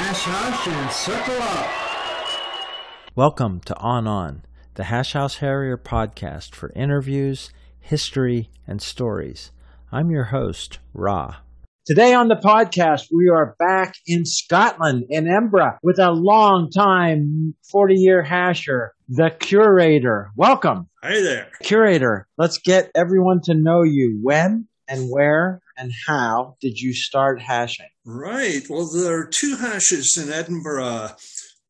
Hash House and Circle Up. Welcome to On On, the Hash House Harrier podcast for interviews, history, and stories. I'm your host, Ra. Today on the podcast, we are back in Scotland, in Edinburgh, with a long time 40 year hasher, the curator. Welcome. Hey there. Curator, let's get everyone to know you. When and where and how did you start hashing? Right. Well, there are two hashes in Edinburgh.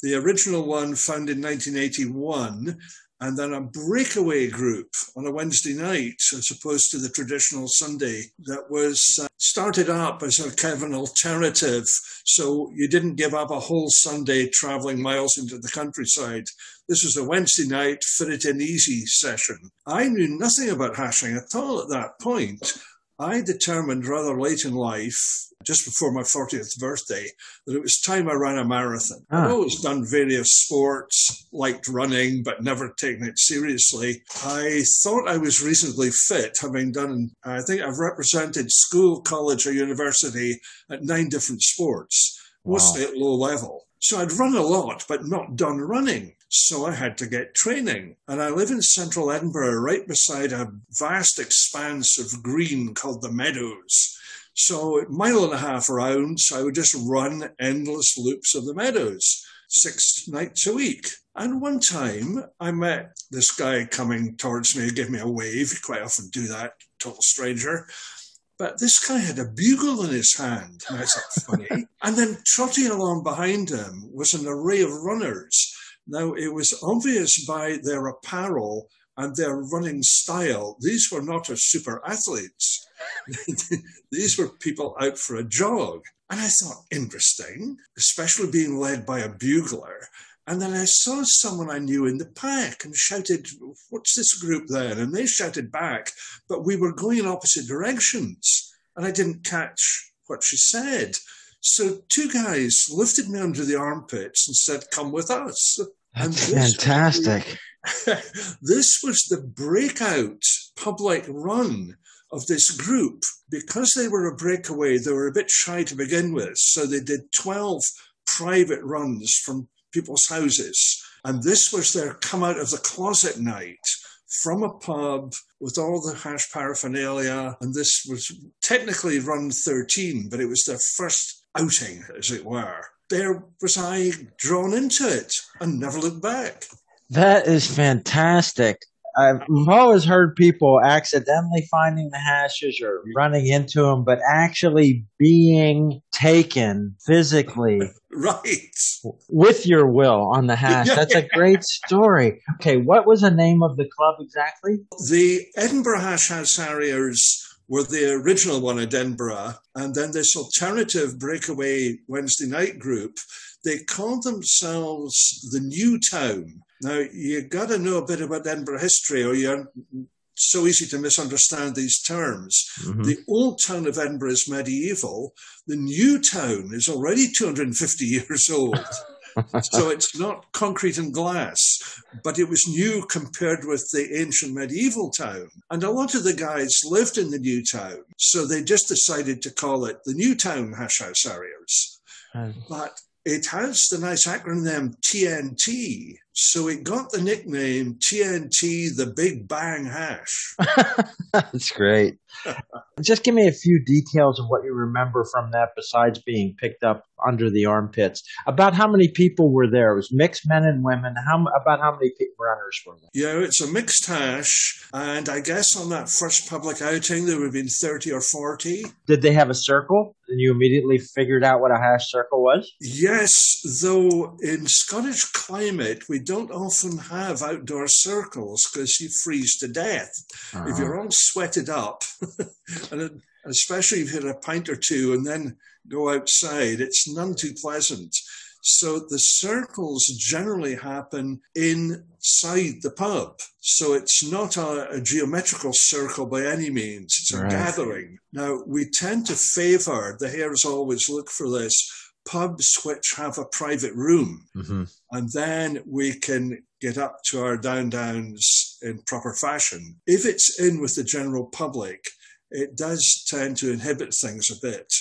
The original one found in 1981, and then a breakaway group on a Wednesday night, as opposed to the traditional Sunday, that was uh, started up as a kind of an alternative. So you didn't give up a whole Sunday traveling miles into the countryside. This was a Wednesday night, fit it in easy session. I knew nothing about hashing at all at that point. I determined rather late in life, just before my 40th birthday, that it was time I ran a marathon. Ah. I've always done various sports, liked running, but never taken it seriously. I thought I was reasonably fit, having done, I think I've represented school, college, or university at nine different sports, wow. mostly at low level. So I'd run a lot, but not done running. So I had to get training. And I live in central Edinburgh, right beside a vast expanse of green called the Meadows. So a mile and a half around, so I would just run endless loops of the Meadows six nights a week. And one time I met this guy coming towards me, gave me a wave. You quite often do that, total stranger. But this guy had a bugle in his hand. And I thought, funny. and then trotting along behind him was an array of runners. Now, it was obvious by their apparel and their running style, these were not super athletes. these were people out for a jog. And I thought, interesting, especially being led by a bugler. And then I saw someone I knew in the pack and shouted, What's this group then? And they shouted back, but we were going in opposite directions. And I didn't catch what she said. So two guys lifted me under the armpits and said, Come with us. That's fantastic. this was the breakout public run of this group. Because they were a breakaway, they were a bit shy to begin with. So they did 12 private runs from people's houses. And this was their come out of the closet night from a pub with all the hash paraphernalia. And this was technically run 13, but it was their first outing, as it were there was I drawn into it and never looked back. That is fantastic. I've always heard people accidentally finding the hashes or running into them, but actually being taken physically. right. With your will on the hash. That's a great story. Okay, what was the name of the club exactly? The Edinburgh Hash House Harriers were the original one at Edinburgh. And then this alternative breakaway Wednesday night group, they called themselves the New Town. Now, you got to know a bit about Edinburgh history, or you're so easy to misunderstand these terms. Mm-hmm. The old town of Edinburgh is medieval. The new town is already 250 years old. So it's not concrete and glass, but it was new compared with the ancient medieval town. And a lot of the guys lived in the new town, so they just decided to call it the New Town Hash House Harriers. Hmm. But it has the nice acronym TNT. So it got the nickname TNT, the Big Bang Hash. That's great. Just give me a few details of what you remember from that besides being picked up under the armpits. About how many people were there? It was mixed men and women. How about how many runners were there? Yeah, it's a mixed hash. And I guess on that first public outing, there would have been 30 or 40. Did they have a circle? And you immediately figured out what a hash circle was? Yes, though in Scottish climate, we don't often have outdoor circles because you freeze to death. Uh-huh. If you're all sweated up, and especially if you had a pint or two and then go outside, it's none too pleasant. So the circles generally happen inside the pub. So it's not a, a geometrical circle by any means. It's a right. gathering. Now we tend to favor, the hares always look for this, pubs which have a private room. Mm-hmm. And then we can get up to our down downs in proper fashion. If it's in with the general public, it does tend to inhibit things a bit.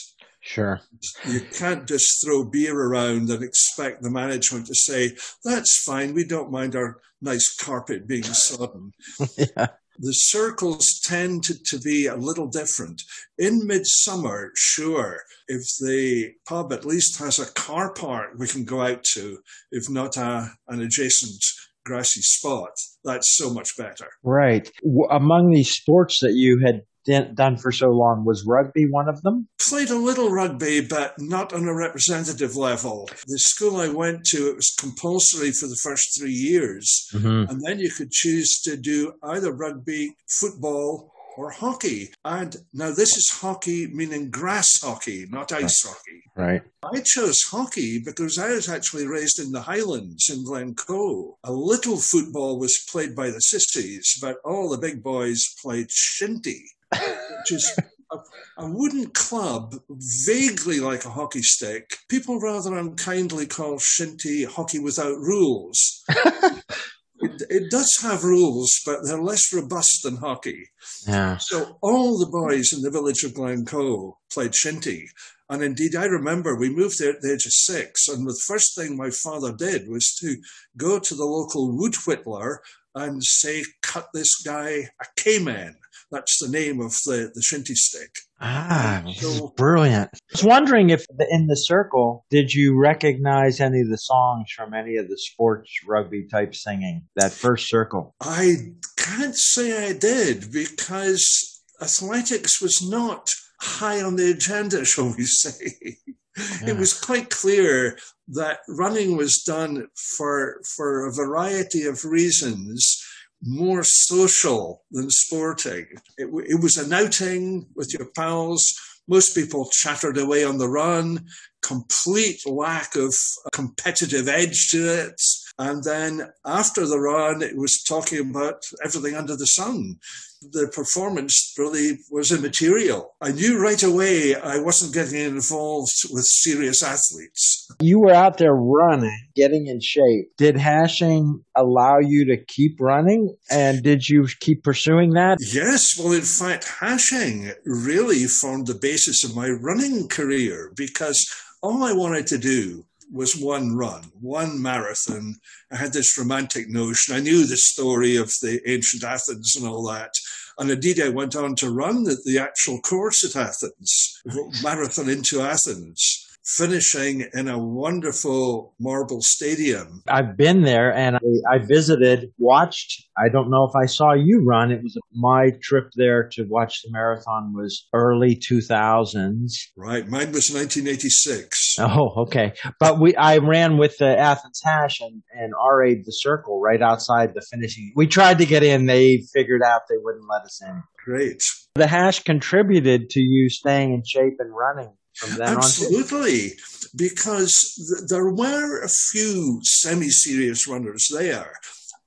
Sure. You can't just throw beer around and expect the management to say, that's fine, we don't mind our nice carpet being sodden. yeah. The circles tend to, to be a little different. In midsummer, sure, if the pub at least has a car park we can go out to, if not a, an adjacent grassy spot, that's so much better. Right. Among these sports that you had done for so long. Was rugby one of them? Played a little rugby, but not on a representative level. The school I went to, it was compulsory for the first three years. Mm-hmm. And then you could choose to do either rugby, football, or hockey. And now this is hockey, meaning grass hockey, not ice right. hockey. Right. I chose hockey because I was actually raised in the Highlands in Glencoe. A little football was played by the sissies, but all the big boys played shinty which is a, a, wooden club, vaguely like a hockey stick. People rather unkindly call shinty hockey without rules. it, it, does have rules, but they're less robust than hockey. Yeah. So all the boys in the village of Glencoe played shinty. And indeed, I remember we moved there at the age of six, and the first thing my father did was to go to the local wood whittler and say, cut this guy a caman. That's the name of the, the shinty stick. Ah, so, brilliant. I was wondering if in the circle, did you recognize any of the songs from any of the sports rugby type singing, that first circle? I can't say I did because athletics was not high on the agenda, shall we say. Yeah. It was quite clear that running was done for, for a variety of reasons more social than sporting. It, it, was an outing with your pals. Most people chattered away on the run, complete lack of competitive edge to it. And then after the run, it was talking about everything under the sun the performance really was immaterial. I knew right away I wasn't getting involved with serious athletes. You were out there running, getting in shape. Did hashing allow you to keep running? And did you keep pursuing that? Yes. Well, in fact, hashing really formed the basis of my running career because all I wanted to do was one run, one marathon. I had this romantic notion. I knew the story of the ancient Athens and all that. And indeed, I went on to run the, the actual course at Athens, marathon into Athens finishing in a wonderful marble stadium. I've been there and I, I, visited, watched. I don't know if I saw you run. It was my trip there to watch the marathon was early 2000s. Right. Mine was 1986. Oh, okay. But we, I ran with the Athens Hash and, and RA'd the circle right outside the finishing. We tried to get in. They figured out they wouldn't let us in. Great. The hash contributed to you staying in shape and running Absolutely, on? because th- there were a few semi-serious runners there,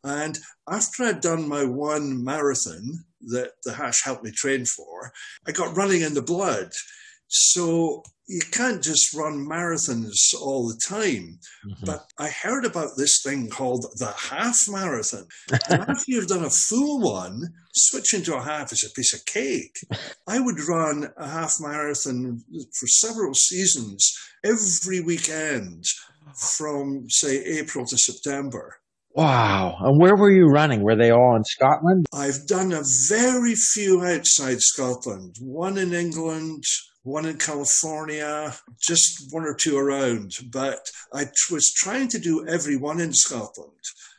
and after I'd done my one marathon that the hash helped me train for, I got running in the blood. So you can't just run marathons all the time. Mm-hmm. But I heard about this thing called the half marathon. and after you've done a full one, switching to a half is a piece of cake. I would run a half marathon for several seasons every weekend from, say, April to September. Wow. And where were you running? Were they all in Scotland? I've done a very few outside Scotland, one in England, one in California, just one or two around. But I was trying to do every one in Scotland.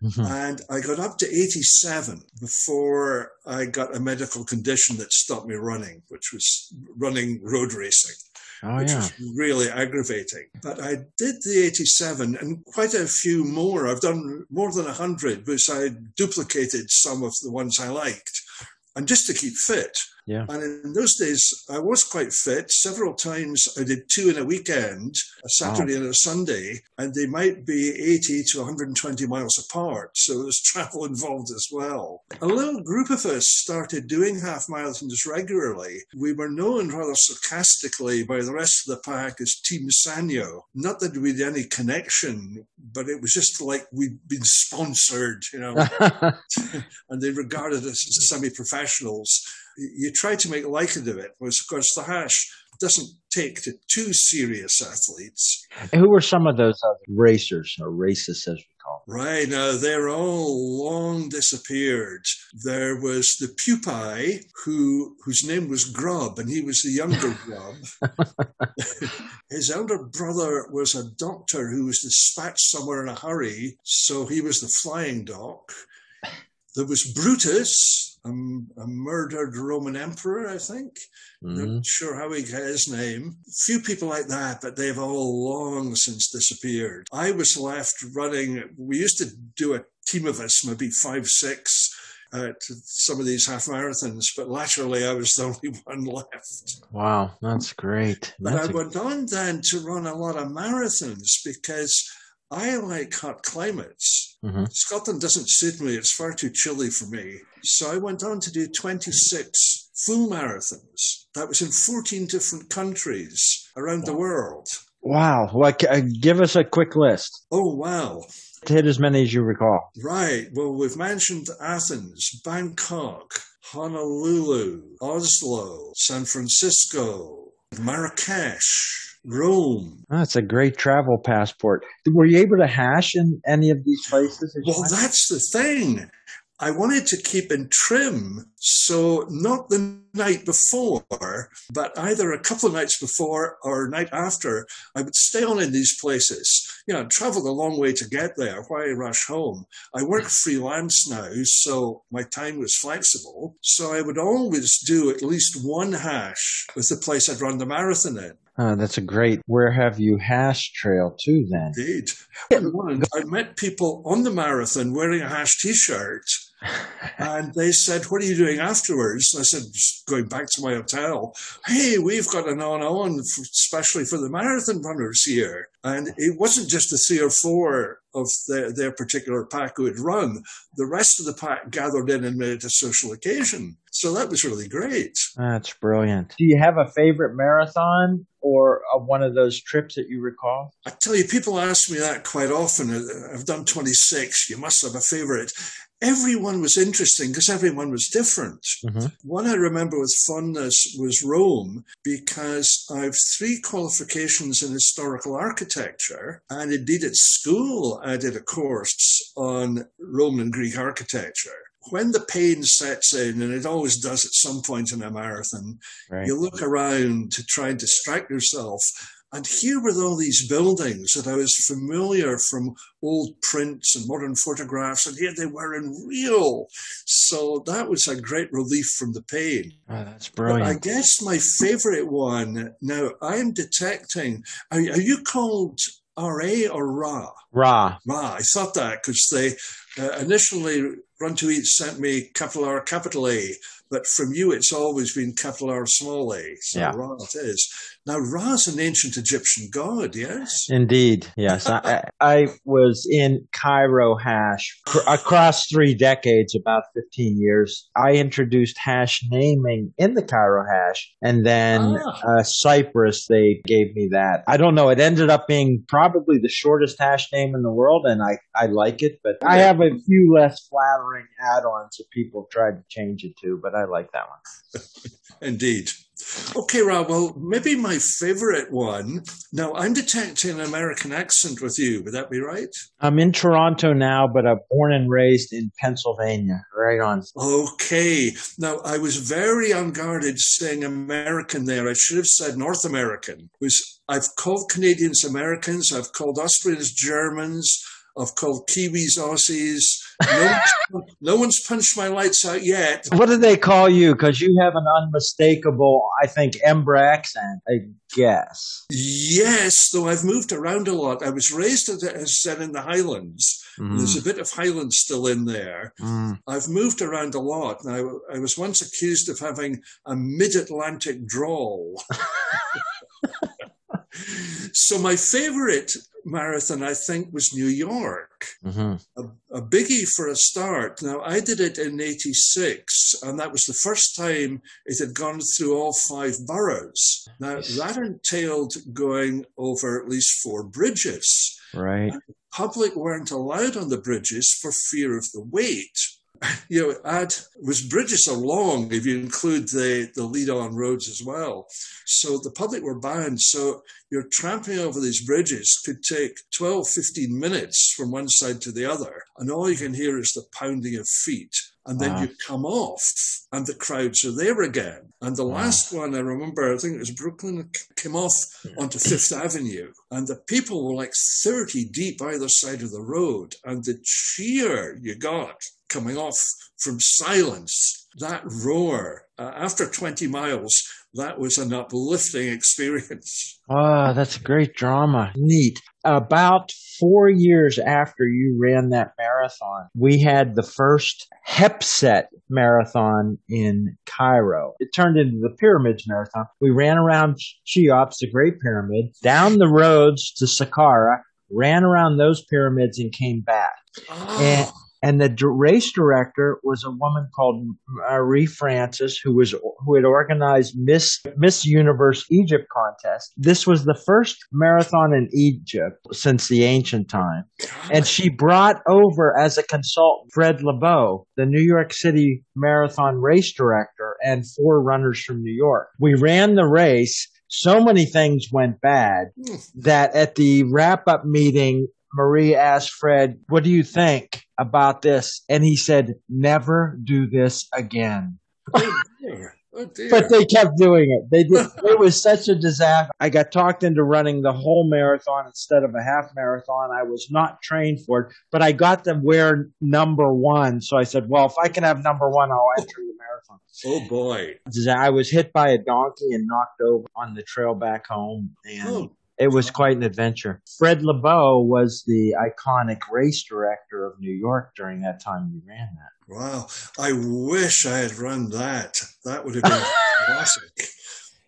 Mm-hmm. And I got up to 87 before I got a medical condition that stopped me running, which was running road racing. Oh, which yeah. was really aggravating. But I did the 87 and quite a few more. I've done more than 100 which I duplicated some of the ones I liked. And just to keep fit, yeah. And in those days, I was quite fit. Several times I did two in a weekend, a Saturday wow. and a Sunday, and they might be 80 to 120 miles apart. So there was travel involved as well. A little group of us started doing half marathons regularly. We were known rather sarcastically by the rest of the pack as Team Sanyo. Not that we had any connection, but it was just like we'd been sponsored, you know, and they regarded us as semi professionals you try to make light of it, because of course the hash doesn't take to too serious athletes. And who were some of those racers or racists, as we call them? Right now, they're all long disappeared. There was the pupae, who whose name was Grub, and he was the younger Grub. His elder brother was a doctor who was dispatched somewhere in a hurry, so he was the flying doc. There was Brutus, a, a murdered Roman emperor, I think. Mm-hmm. Not sure how he got his name. Few people like that, but they've all long since disappeared. I was left running. We used to do a team of us, maybe five, six, at some of these half marathons, but laterally I was the only one left. Wow, that's great. That's but I a... went on then to run a lot of marathons because I like hot climates. Mm-hmm. Scotland doesn't suit me. It's far too chilly for me. So I went on to do 26 full marathons. That was in 14 different countries around wow. the world. Wow. Like, uh, give us a quick list. Oh, wow. Hit as many as you recall. Right. Well, we've mentioned Athens, Bangkok, Honolulu, Oslo, San Francisco, Marrakesh, Rome. Ah, that's a great travel passport. Were you able to hash in any of these places? Well, that's the thing. I wanted to keep in trim. So not the night before, but either a couple of nights before or night after, I would stay on in these places. You know, traveled a long way to get there. Why rush home? I work freelance now, so my time was flexible. So I would always do at least one hash with the place I'd run the marathon in. Oh, that's a great. Where have you hash trail to then? Indeed. I met people on the marathon wearing a hash t-shirt and they said, What are you doing afterwards? And I said, going back to my hotel. Hey, we've got an on on, especially for the marathon runners here. And it wasn't just the three or four of their, their particular pack who had run. The rest of the pack gathered in and made it a social occasion. So that was really great. That's brilliant. Do you have a favorite marathon or uh, one of those trips that you recall? I tell you, people ask me that quite often. Uh, I've done 26. You must have a favorite everyone was interesting because everyone was different. Mm-hmm. One I remember with fondness was Rome because I've three qualifications in historical architecture. And indeed at school, I did a course on Roman and Greek architecture when the pain sets in, and it always does at some point in a marathon, right. you look around to try and distract yourself. And here were all these buildings that I was familiar from old prints and modern photographs, and here they were in real. So that was a great relief from the pain. Oh, that's brilliant. But I guess my favorite one now, I'm detecting, are, are you called RA or Ra? Ra. Ra. I thought that because they uh, initially Run to Eat sent me capital R, capital A, but from you it's always been capital R, small a. So yeah. Ra it is. Now, Ra's an ancient Egyptian god, yes? Indeed, yes. I, I, was in Cairo hash cr- across three decades, about 15 years. I introduced hash naming in the Cairo hash, and then ah. uh, Cyprus, they gave me that. I don't know. It ended up being probably the shortest hash name in the world, and I, I like it, but I have a few less flattering add ons that people tried to change it to, but I like that one. Indeed. Okay, Rob. Well, maybe my favorite one. Now, I'm detecting an American accent with you. Would that be right? I'm in Toronto now, but I'm born and raised in Pennsylvania. Right on. Okay. Now, I was very unguarded saying American there. I should have said North American. Was I've called Canadians Americans. I've called Austrians Germans. I've called Kiwis Aussies. No one's, no one's, punched my lights out yet. What do they call you? Because you have an unmistakable, I think, Embra accent, I guess. Yes, though I've moved around a lot. I was raised, as I said, in the Highlands. Mm. There's a bit of Highland still in there. Mm. I've moved around a lot. Now, I was once accused of having a mid Atlantic drawl. so my favorite marathon, I think, was New York. Mm-hmm. A, a, biggie for a start. Now, I did it in 86, and that was the first time it had gone through all five boroughs. Now, that entailed going over at least four bridges. Right. And the public weren't allowed on the bridges for fear of the weight. You know, add was bridges are long if you include the, the lead on roads as well. So the public were banned. So you're tramping over these bridges could take 12, 15 minutes from one side to the other. And all you can hear is the pounding of feet and then wow. you come off and the crowds are there again. And the wow. last one I remember, I think it was Brooklyn, came off hmm. onto Fifth Avenue and the people were like 30 deep either side of the road and the cheer you got coming off from silence, that roar, uh, after 20 miles, that was an uplifting experience. Ah, oh, that's a great drama. Neat. About four years after you ran that marathon, we had the first HEPSET marathon in Cairo. It turned into the Pyramids Marathon. We ran around Cheops, the Great Pyramid, down the roads to Saqqara, ran around those pyramids and came back. Oh. And and the race director was a woman called Marie Francis, who was who had organized Miss Miss Universe Egypt contest. This was the first marathon in Egypt since the ancient time, and she brought over as a consultant Fred Lebow, the New York City Marathon race director, and four runners from New York. We ran the race so many things went bad hmm. that at the wrap up meeting, Marie asked Fred, What do you think about this? And he said, Never do this again. Oh, oh, but they kept doing it. They did. it was such a disaster. I got talked into running the whole marathon instead of a half marathon. I was not trained for it, but I got to wear number one. So I said, well, if I can have number one, I'll enter the marathon. Oh boy. I was hit by a donkey and knocked over on the trail back home. And oh it was quite an adventure. Fred Lebow was the iconic race director of New York during that time you ran that. Wow. I wish I had run that. That would have been classic.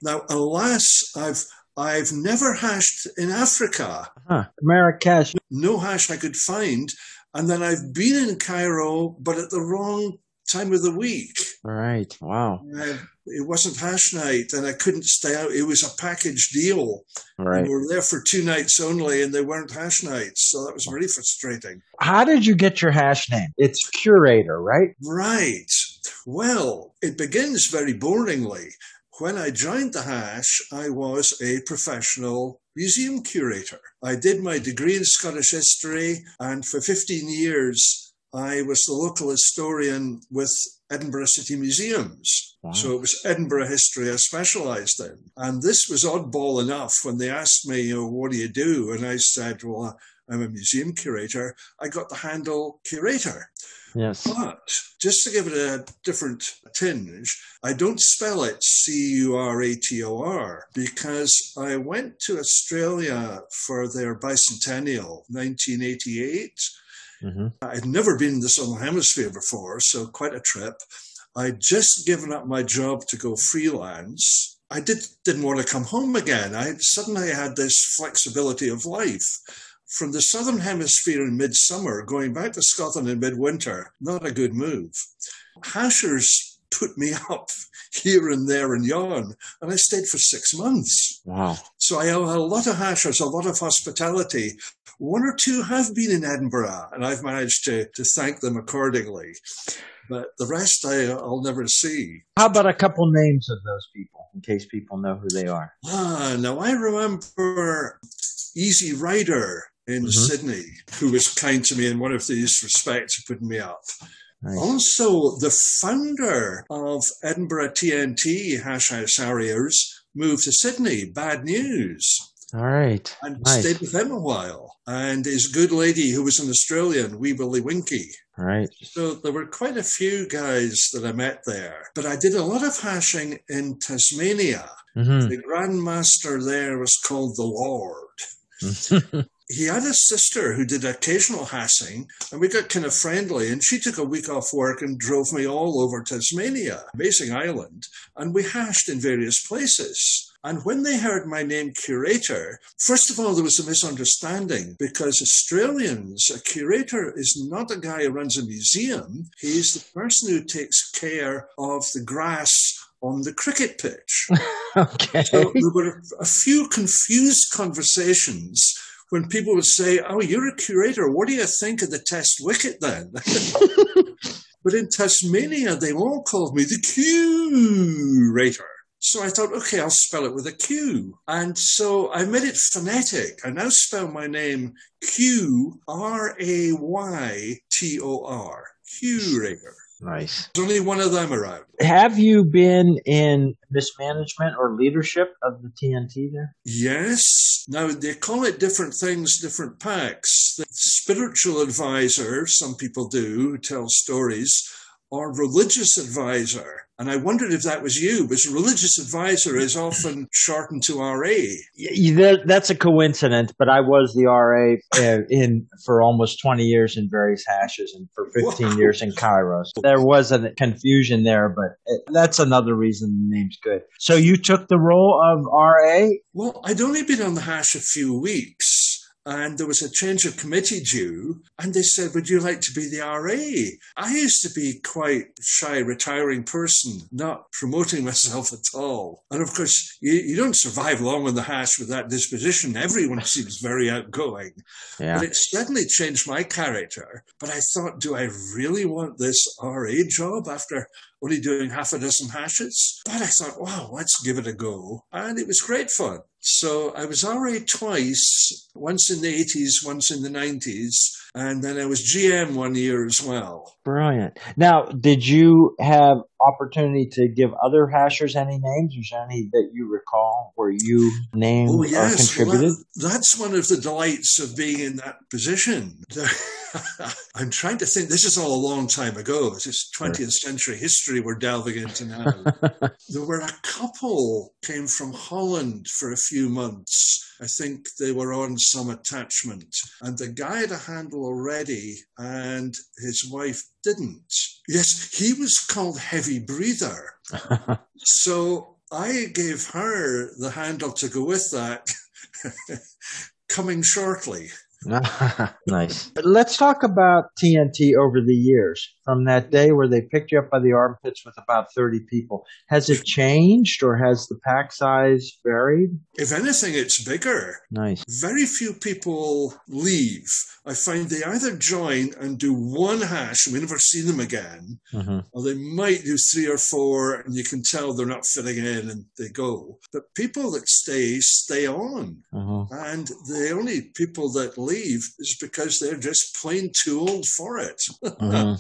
Now, alas, I've I've never hashed in Africa. Huh. Marrakesh. No hash I could find. And then I've been in Cairo, but at the wrong time of the week. Right. Wow. Uh, it wasn't hash night and I couldn't stay out. It was a package deal. Right. We were there for two nights only and they weren't hash nights. So that was really frustrating. How did you get your hash name? It's curator, right? Right. Well, it begins very boringly. When I joined the hash, I was a professional museum curator. I did my degree in Scottish history and for 15 years I was the local historian with Edinburgh City Museums. Wow. So it was Edinburgh history I specialized in. And this was oddball enough when they asked me, you know, what do you do? And I said, well, I'm a museum curator. I got the handle curator. Yes. But just to give it a different tinge, I don't spell it C U R A T O R because I went to Australia for their bicentennial, 1988 Mm-hmm. I'd never been in the Southern Hemisphere before, so quite a trip. I'd just given up my job to go freelance. I did, didn't want to come home again. I suddenly had this flexibility of life. From the Southern Hemisphere in midsummer, going back to Scotland in midwinter, not a good move. Hashers put me up here and there and yon, and I stayed for six months. Wow. So I have a lot of hashers, a lot of hospitality, one or two have been in Edinburgh, and I've managed to, to thank them accordingly. But the rest I, I'll never see. How about a couple names of those people, in case people know who they are? Ah, now I remember Easy Rider in mm-hmm. Sydney, who was kind to me in one of these respects, putting me up. Nice. Also, the founder of Edinburgh TNT Hash House Harriers moved to Sydney. Bad news. All right. And nice. stayed with him a while. And his good lady, who was an Australian, Wee Willie Winky. All right. So there were quite a few guys that I met there. But I did a lot of hashing in Tasmania. Mm-hmm. The grandmaster there was called the Lord. he had a sister who did occasional hashing, and we got kind of friendly. And she took a week off work and drove me all over Tasmania, Basing Island, and we hashed in various places. And when they heard my name curator, first of all, there was a misunderstanding because Australians, a curator is not a guy who runs a museum. He's the person who takes care of the grass on the cricket pitch. okay. So there were a few confused conversations when people would say, Oh, you're a curator. What do you think of the test wicket then? But in Tasmania, they all called me the curator. So I thought, okay, I'll spell it with a Q. And so I made it phonetic. I now spell my name Q R A Y T O R. Curator. Nice. There's only one of them around. Have you been in mismanagement or leadership of the TNT there? Yes. Now they call it different things, different packs. The spiritual advisor, some people do, tell stories, or religious advisor. And I wondered if that was you, because religious advisor is often shortened to RA. That's a coincidence, but I was the RA uh, in for almost 20 years in various hashes and for 15 wow. years in Kairos. There was a confusion there, but that's another reason the name's good. So you took the role of RA? Well, I'd only been on the hash a few weeks and there was a change of committee due, and they said, Would you like to be the RA? I used to be quite shy, retiring person, not promoting myself at all. And of course, you, you don't survive long on the hash with that disposition. Everyone seems very outgoing. Yeah. But it suddenly changed my character. But I thought, do I really want this RA job after only doing half a dozen hashes? But I thought, wow, let's give it a go. And it was great fun. So I was RA twice, once in the 80s, once in the 90s, and then I was GM one year as well. Brilliant. Now, did you have opportunity to give other hashers any names? Is there any that you recall where you named oh, yes. or contributed? Well, that, that's one of the delights of being in that position. I'm trying to think. This is all a long time ago. This is 20th century history we're delving into now. there were a couple came from Holland for a few months. I think they were on some attachment, and the guy had a handle already, and his wife didn't. Yes, he was called Heavy Breather. so I gave her the handle to go with that. coming shortly. nice. Let's talk about TNT over the years from that day where they picked you up by the armpits with about 30 people. Has it changed or has the pack size varied? If anything, it's bigger. Nice. Very few people leave. I find they either join and do one hash and we never see them again, mm-hmm. or they might do three or four and you can tell they're not fitting in and they go. But people that stay, stay on. Mm-hmm. And the only people that leave is because they're just plain too old for it. Mm-hmm.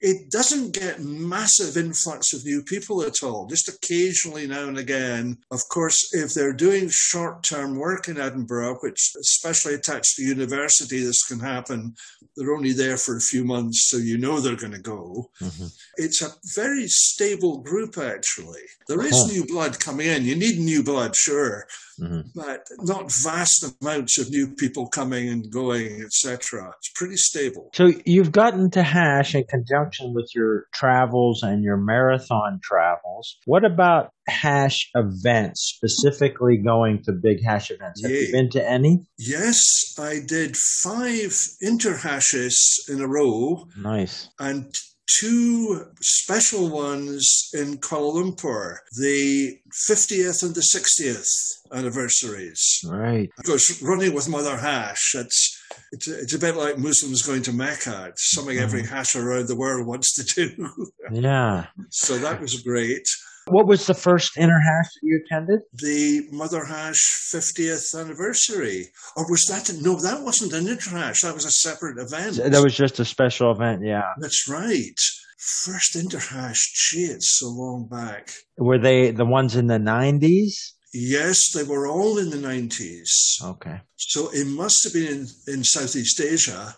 It doesn't get massive influx of new people at all, just occasionally now and again. Of course, if they're doing short term work in Edinburgh, which especially attached to university, this can happen, they're only there for a few months, so you know they're going to go. Mm-hmm. It's a very stable group, actually. There is oh. new blood coming in. You need new blood, sure mm-hmm. but not vast amounts of new people coming and going, etc. It's pretty stable. So you've gotten to Hash in conjunction with your travels and your marathon travels. What about hash events, specifically going to big hash events. Have you been to any? Yes, I did five interhashes in a row. Nice. And two special ones in Kuala Lumpur, the 50th and the 60th anniversaries. Right. Of course, running with Mother Hash, it's, it's, it's a bit like Muslims going to Mecca. It's something every mm-hmm. hash around the world wants to do. yeah. So that was great. What was the first interhash that you attended? The Mother Hash 50th anniversary. Or was that, no, that wasn't an interhash. That was a separate event. That was just a special event, yeah. That's right. First interhash, gee, it's so long back. Were they the ones in the 90s? Yes, they were all in the 90s. Okay. So it must have been in, in Southeast Asia.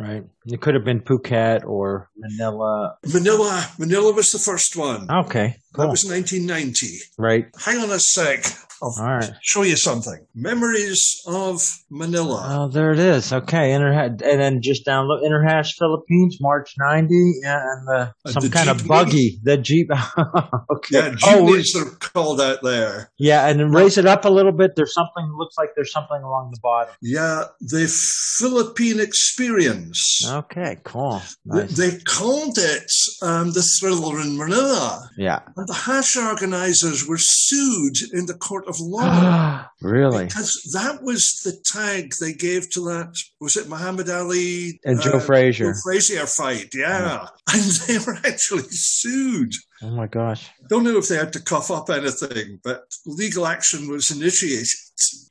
Right. It could have been Phuket or Manila. Manila. Manila was the first one. Okay. Cool. That was 1990. Right. Hang on a sec. I'll All right. show you something. Memories of Manila. Oh, there it is. Okay, Interha- and then just download Interhash Philippines, March ninety, and uh, some kind Jeep of buggy. The Jeep. okay. Yeah, Jeepneys oh, are called out there. Yeah, and then raise it up a little bit. There's something. Looks like there's something along the bottom. Yeah, the Philippine Experience. Okay, cool. Nice. They, they called it um, the Thriller in Manila. Yeah, and the hash organizers were sued in the court of law. really? Because that was the tag they gave to that, was it Muhammad Ali and Joe uh, Frazier? Joe Frazier fight, yeah. yeah. And they were actually sued. Oh my gosh. Don't know if they had to cough up anything, but legal action was initiated.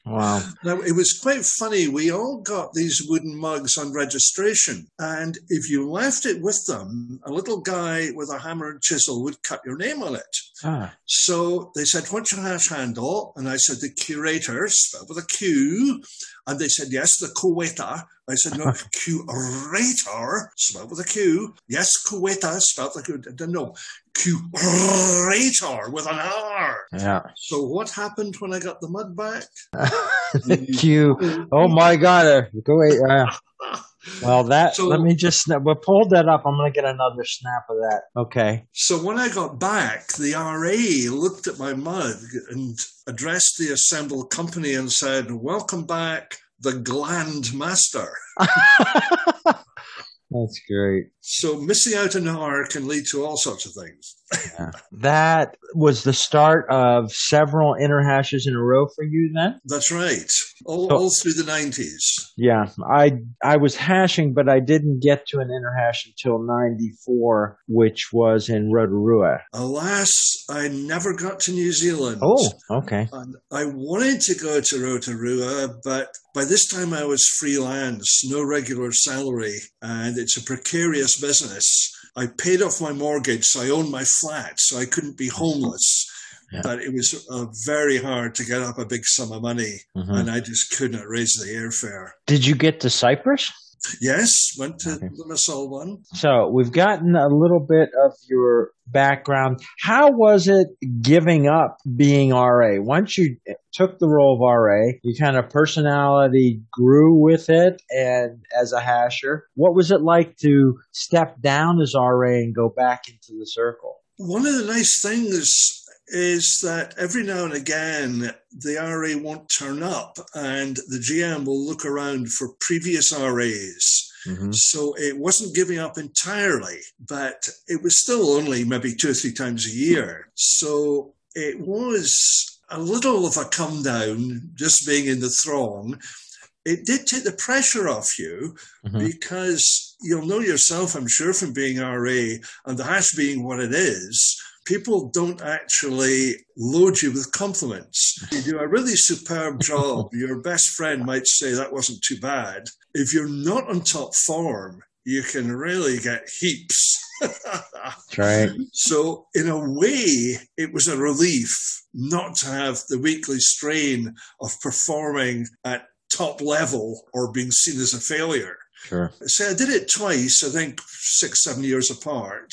Wow. Now, it was quite funny. We all got these wooden mugs on registration. And if you left it with them, a little guy with a hammer and chisel would cut your name on it. Ah. So they said, What's your hash handle? And I said, The curator, spelled with a Q. And they said, Yes, the Kuwaiter. I said, No, curator, spelled with a Q. Yes, Kuwaiter, spelled with a Q. No, curator with an R. Yeah. So what happened when I got the mud back? Q. Oh my God. Go away. Uh, well, that, so, let me just, we'll pull that up. I'm going to get another snap of that. Okay. So when I got back, the RA looked at my mug and addressed the assembled company and said, Welcome back, the gland master. That's great. So missing out on an hour can lead to all sorts of things. Yeah. That was the start of several interhashes in a row for you then? That's right. All, so, all through the 90s. Yeah. I I was hashing, but I didn't get to an interhash until 94, which was in Rotorua. Alas, I never got to New Zealand. Oh, okay. And I wanted to go to Rotorua, but by this time I was freelance, no regular salary, and it's a precarious business. I paid off my mortgage, so I owned my flat, so I couldn't be homeless. Yeah. But it was uh, very hard to get up a big sum of money, mm-hmm. and I just couldn't raise the airfare. Did you get to Cyprus? Yes, went to okay. Limassol one. So we've gotten a little bit of your background. How was it giving up being RA? Once you took the role of RA, your kind of personality grew with it and as a hasher. What was it like to step down as RA and go back into the circle? One of the nice things is that every now and again the RA won't turn up and the GM will look around for previous RAs. Mm-hmm. So it wasn't giving up entirely, but it was still only maybe two or three times a year. So it was a little of a come down just being in the throng. It did take the pressure off you mm-hmm. because you'll know yourself, I'm sure, from being RA and the hash being what it is people don't actually load you with compliments. You do a really superb job. Your best friend might say that wasn't too bad. If you're not on top form, you can really get heaps. That's right. So, in a way, it was a relief not to have the weekly strain of performing at top level or being seen as a failure. Sure. So I did it twice, I think six, seven years apart.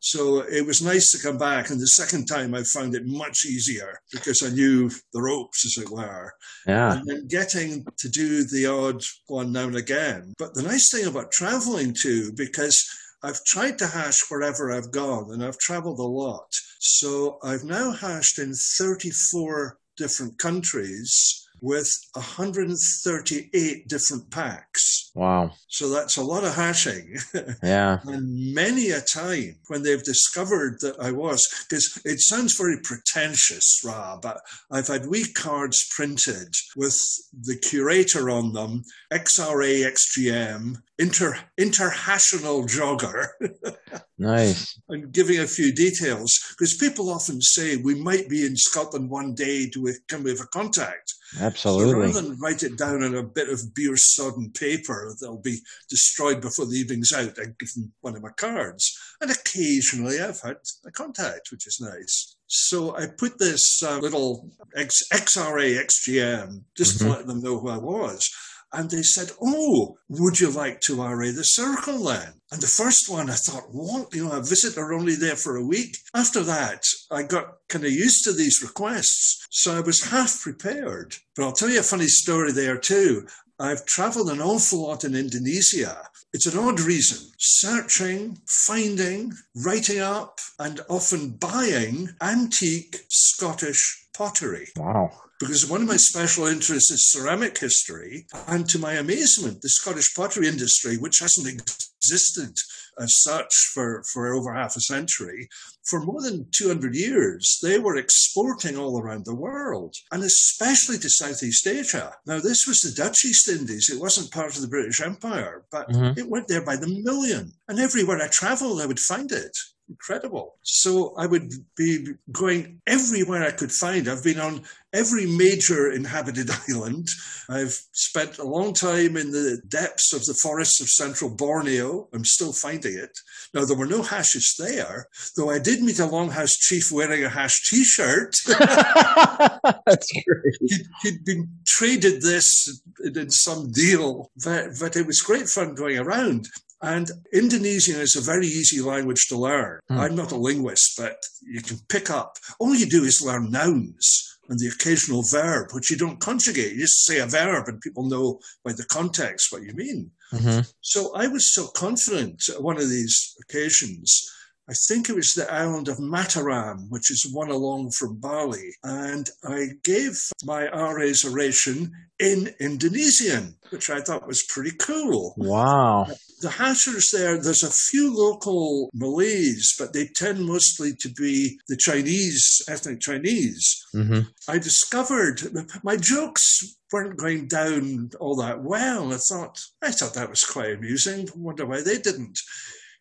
So it was nice to come back. And the second time I found it much easier because I knew the ropes, as it were. Yeah. And then getting to do the odd one now and again. But the nice thing about traveling too, because I've tried to hash wherever I've gone and I've traveled a lot. So I've now hashed in 34 different countries with 138 different packs. Wow. So that's a lot of hashing. Yeah. and many a time when they've discovered that I was, because it sounds very pretentious, Ra, but I've had wee cards printed with the curator on them, XRA, XGM, inter international jogger. nice. And giving a few details because people often say we might be in Scotland one day. Do we can we have a contact? Absolutely. So rather than write it down on a bit of beer sodden paper that'll be destroyed before the evening's out, I give them one of my cards. And occasionally I've had a contact, which is nice. So I put this uh, little X- XRA XGM just mm-hmm. to let them know who I was. And they said, Oh, would you like to RA the circle then? And the first one, I thought, what? You know, a visitor only there for a week. After that, I got kind of used to these requests. So I was half prepared. But I'll tell you a funny story there too. I've traveled an awful lot in Indonesia. It's an odd reason. Searching, finding, writing up, and often buying antique Scottish pottery. Wow. Because one of my special interests is ceramic history. And to my amazement, the Scottish pottery industry, which hasn't existed as such for, for over half a century, for more than 200 years, they were exporting all around the world, and especially to Southeast Asia. Now, this was the Dutch East Indies. It wasn't part of the British Empire, but mm-hmm. it went there by the million. And everywhere I traveled, I would find it incredible. So I would be going everywhere I could find. I've been on every major inhabited island. I've spent a long time in the depths of the forests of central Borneo. I'm still finding it. Now, there were no hashes there, though I did meet a longhouse chief wearing a hash t shirt. That's great. He'd, he'd, been traded this in some deal, but, but it was great fun going around. And Indonesian is a very easy language to learn. Hmm. I'm not a linguist, but you can pick up. All you do is learn nouns and the occasional verb, which you don't conjugate. You just say a verb and people know by the context what you mean. Mm-hmm. So I was so confident at one of these occasions I think it was the island of Mataram, which is one along from Bali. And I gave my RA's oration in Indonesian, which I thought was pretty cool. Wow. The hashers there, there's a few local Malays, but they tend mostly to be the Chinese, ethnic Chinese. Mm-hmm. I discovered my jokes weren't going down all that well. I thought, I thought that was quite amusing. I wonder why they didn't.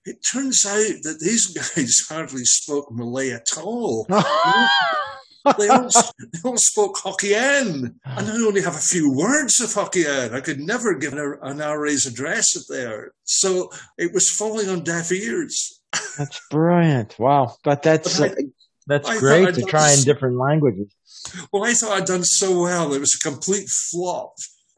It turns out that these guys hardly spoke Malay at all. they, all, they all spoke Hokkien, and I only have a few words of Hokkien. I could never give an, an RA's address there. So it was falling on deaf ears. That's brilliant. Wow. But that's, but I, uh, that's I great to try in different languages. Well, I thought I'd done so well. It was a complete flop.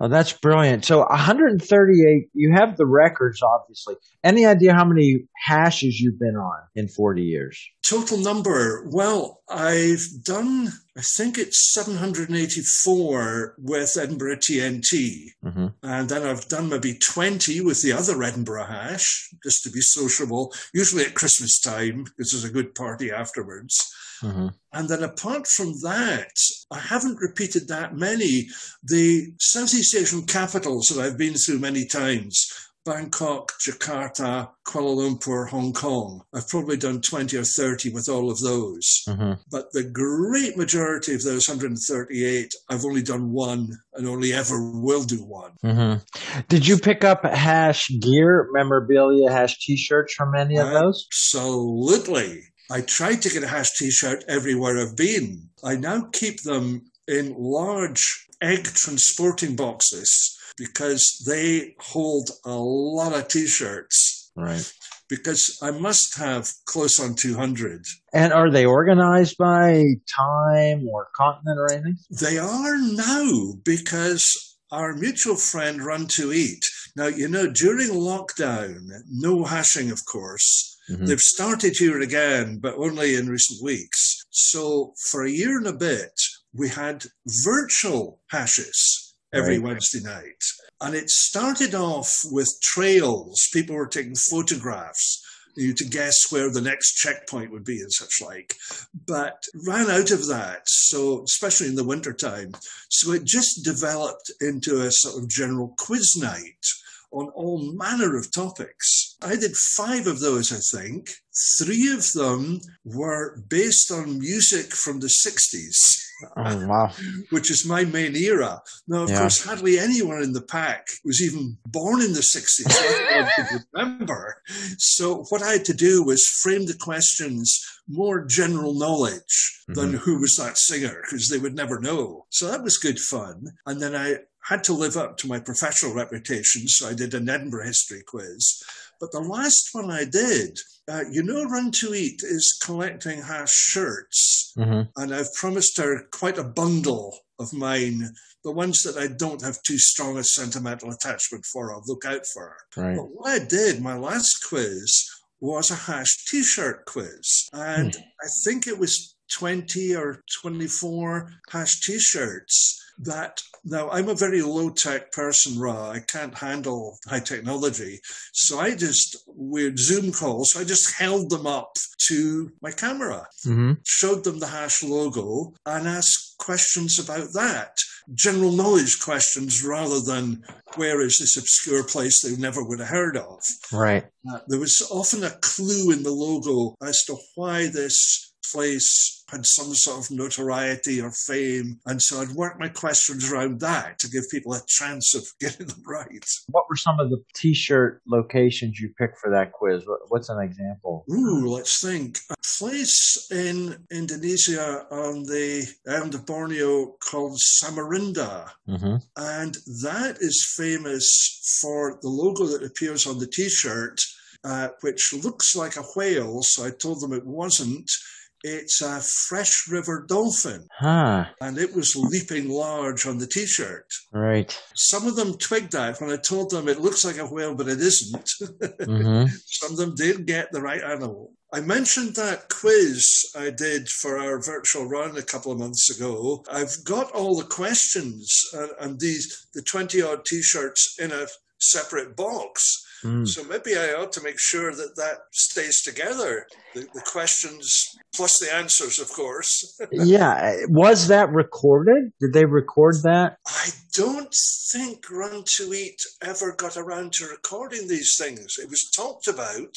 Oh, that's brilliant. So 138, you have the records, obviously. Any idea how many hashes you've been on in 40 years? Total number. Well, I've done, I think it's 784 with Edinburgh TNT. Mm-hmm. And then I've done maybe 20 with the other Edinburgh hash, just to be sociable, usually at Christmas time, because there's a good party afterwards. Mm-hmm. And then apart from that, I haven't repeated that many. The Southeast Asian capitals that I've been through many times, Bangkok, Jakarta, Kuala Lumpur, Hong Kong. I've probably done 20 or 30 with all of those. Mm-hmm. But the great majority of those 138, I've only done one and only ever will do one. Mm-hmm. Did you pick up hash gear, memorabilia, hash t shirts from any of those? Absolutely. I tried to get a hash t-shirt everywhere I've been. I now keep them in large egg transporting boxes because they hold a lot of t-shirts. Right. Because I must have close on 200. And are they organized by time or continent or anything? They are now because our mutual friend Run to Eat. Now, you know, during lockdown, no hashing, of course, Mm-hmm. They've started here again, but only in recent weeks. So for a year and a bit, we had virtual hashes every right. Wednesday night. And it started off with trails. People were taking photographs you to guess where the next checkpoint would be and such like, but ran out of that. So, especially in the wintertime. So it just developed into a sort of general quiz night on all manner of topics. I did five of those, I think. Three of them were based on music from the 60s. Oh, wow. which is my main era. Now, of yeah. course, hardly anyone in the pack was even born in the 60s. I could remember. So, what I had to do was frame the questions more general knowledge mm-hmm. than who was that singer, because they would never know. So, that was good fun. And then I had to live up to my professional reputation, so I did an Edinburgh history quiz. But the last one I did, uh, you know, Run to Eat is collecting hash shirts, mm-hmm. and I've promised her quite a bundle of mine. The ones that I don't have too strong a sentimental attachment for, I'll look out for. Right. But what I did, my last quiz was a hash T-shirt quiz, and mm. I think it was 20 or 24 hash T-shirts that now I'm a very low tech person, Ra. I can't handle high technology. So I just, with Zoom calls, I just held them up to my camera, mm-hmm. showed them the hash logo, and asked questions about that. General knowledge questions rather than where is this obscure place they never would have heard of. Right. Uh, there was often a clue in the logo as to why this place had some sort of notoriety or fame. And so I'd work my questions around that to give people a chance of getting them right. What were some of the t shirt locations you picked for that quiz? What's an example? Ooh, let's think. A place in Indonesia on the island of Borneo called Samarinda. Mm-hmm. And that is famous for the logo that appears on the t shirt. Uh, which looks like a whale, so I told them it wasn't it's a fresh river dolphin. Huh. And it was leaping large on the t shirt. Right. Some of them twigged that when I told them it looks like a whale, but it isn't. Mm-hmm. Some of them did get the right animal. I mentioned that quiz I did for our virtual run a couple of months ago. I've got all the questions and, and these the 20 odd t shirts in a separate box. Mm. So maybe I ought to make sure that that stays together. The, the questions plus the answers, of course. yeah. Was that recorded? Did they record that? I don't think Run to Eat ever got around to recording these things. It was talked about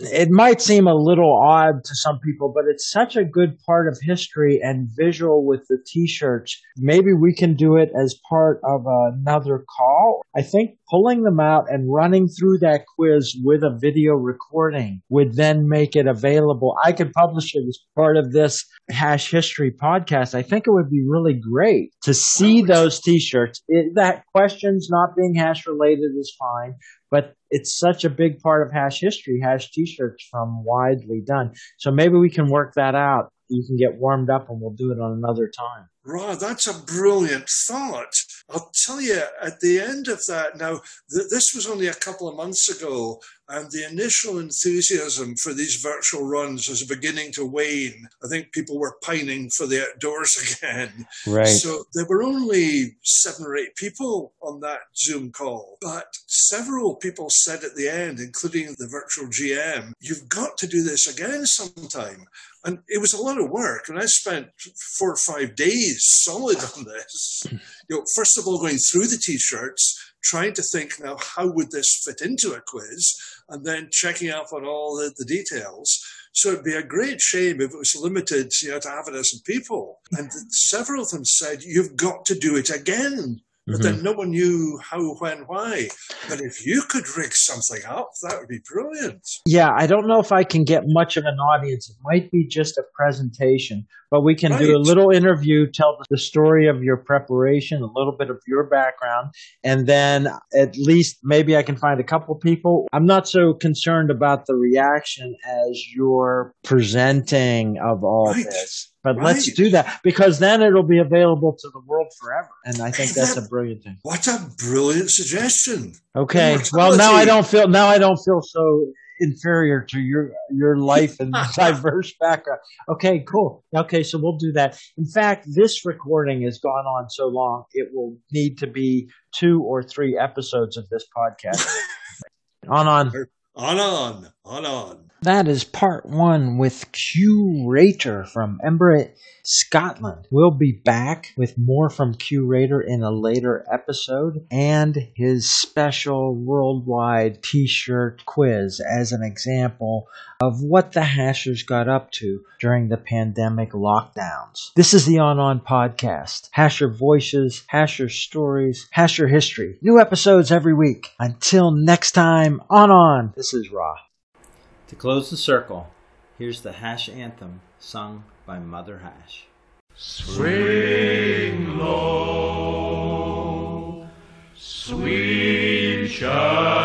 it might seem a little odd to some people, but it's such a good part of history and visual with the t-shirts. Maybe we can do it as part of another call. I think pulling them out and running through that quiz with a video recording would then make it available. I could publish it as part of this hash history podcast. I think it would be really great to see those t-shirts. That questions not being hash related is fine, but it's such a big part of hash history, hash t-shirts from widely done. So maybe we can work that out. You can get warmed up and we'll do it on another time. Right, that's a brilliant thought. I'll tell you, at the end of that, now, th- this was only a couple of months ago, and the initial enthusiasm for these virtual runs was beginning to wane. I think people were pining for the outdoors again. Right. So there were only seven or eight people on that Zoom call, but several people said at the end, including the virtual GM, you've got to do this again sometime. And it was a lot of work, and I spent four or five days solid on this. You know, first of all, going through the t-shirts, trying to think now how would this fit into a quiz, and then checking up on all the, the details. So it'd be a great shame if it was limited, you know, to half a dozen people. And several of them said, "You've got to do it again." But mm-hmm. then no one knew how, when, why. But if you could rig something up, that would be brilliant. Yeah, I don't know if I can get much of an audience. It might be just a presentation, but we can right. do a little interview, tell the story of your preparation, a little bit of your background, and then at least maybe I can find a couple people. I'm not so concerned about the reaction as your presenting of all right. this. But right. let's do that because then it'll be available to the world forever. And I think that's a brilliant thing. What a brilliant suggestion. Okay. Well, now I don't feel now I don't feel so inferior to your your life and diverse background. Okay, cool. Okay, so we'll do that. In fact, this recording has gone on so long it will need to be two or three episodes of this podcast. on on. On on. On on. That is part one with Curator from Edinburgh, Scotland. We'll be back with more from Curator in a later episode and his special worldwide t shirt quiz as an example of what the hashers got up to during the pandemic lockdowns. This is the On On podcast. Hasher voices, hasher stories, hasher history. New episodes every week. Until next time, On On. This is Ra. To close the circle, here's the Hash Anthem sung by Mother Hash. Swing low, sweet chariot,